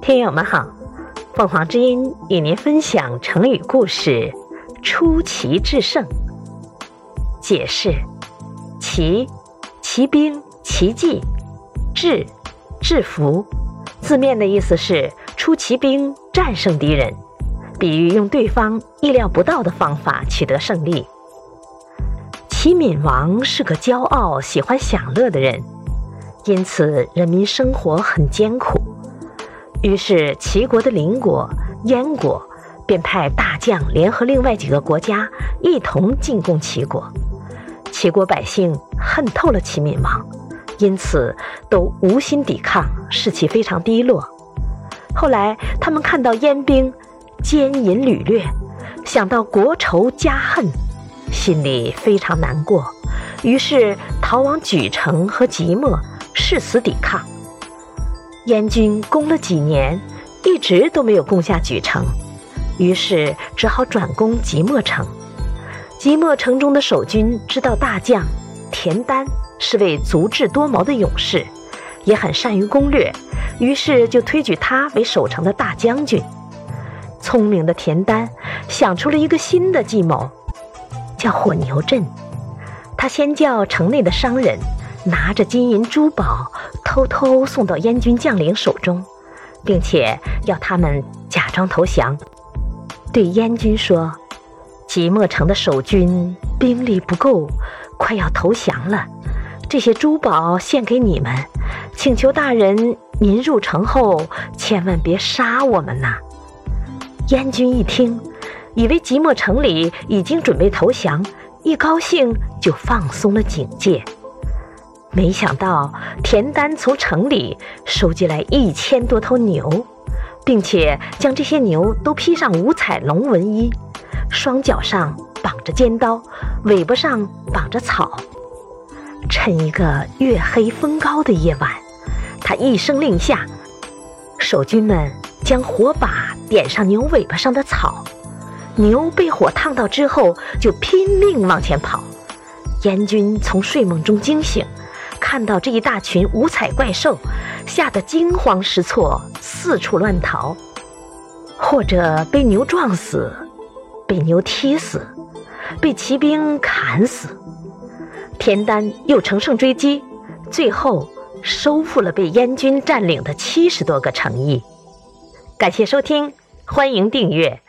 听友们好，凤凰之音与您分享成语故事“出奇制胜”。解释：奇，骑兵、奇迹；制，制服。字面的意思是出奇兵战胜敌人，比喻用对方意料不到的方法取得胜利。齐闵王是个骄傲、喜欢享乐的人，因此人民生活很艰苦。于是，齐国的邻国燕国便派大将联合另外几个国家一同进攻齐国。齐国百姓恨透了齐闵王，因此都无心抵抗，士气非常低落。后来，他们看到燕兵奸淫掳掠，想到国仇家恨，心里非常难过，于是逃往莒城和即墨，誓死抵抗。燕军攻了几年，一直都没有攻下莒城，于是只好转攻即墨城。即墨城中的守军知道大将田丹是位足智多谋的勇士，也很善于攻略，于是就推举他为守城的大将军。聪明的田丹想出了一个新的计谋，叫火牛阵。他先叫城内的商人拿着金银珠宝。偷偷送到燕军将领手中，并且要他们假装投降，对燕军说：“即墨城的守军兵力不够，快要投降了。这些珠宝献给你们，请求大人您入城后千万别杀我们呐！”燕军一听，以为即墨城里已经准备投降，一高兴就放松了警戒。没想到田丹从城里收集来一千多头牛，并且将这些牛都披上五彩龙纹衣，双脚上绑着尖刀，尾巴上绑着草。趁一个月黑风高的夜晚，他一声令下，守军们将火把点上牛尾巴上的草，牛被火烫到之后就拼命往前跑。燕军从睡梦中惊醒。看到这一大群五彩怪兽，吓得惊慌失措，四处乱逃，或者被牛撞死，被牛踢死，被骑兵砍死。田丹又乘胜追击，最后收复了被燕军占领的七十多个城邑。感谢收听，欢迎订阅。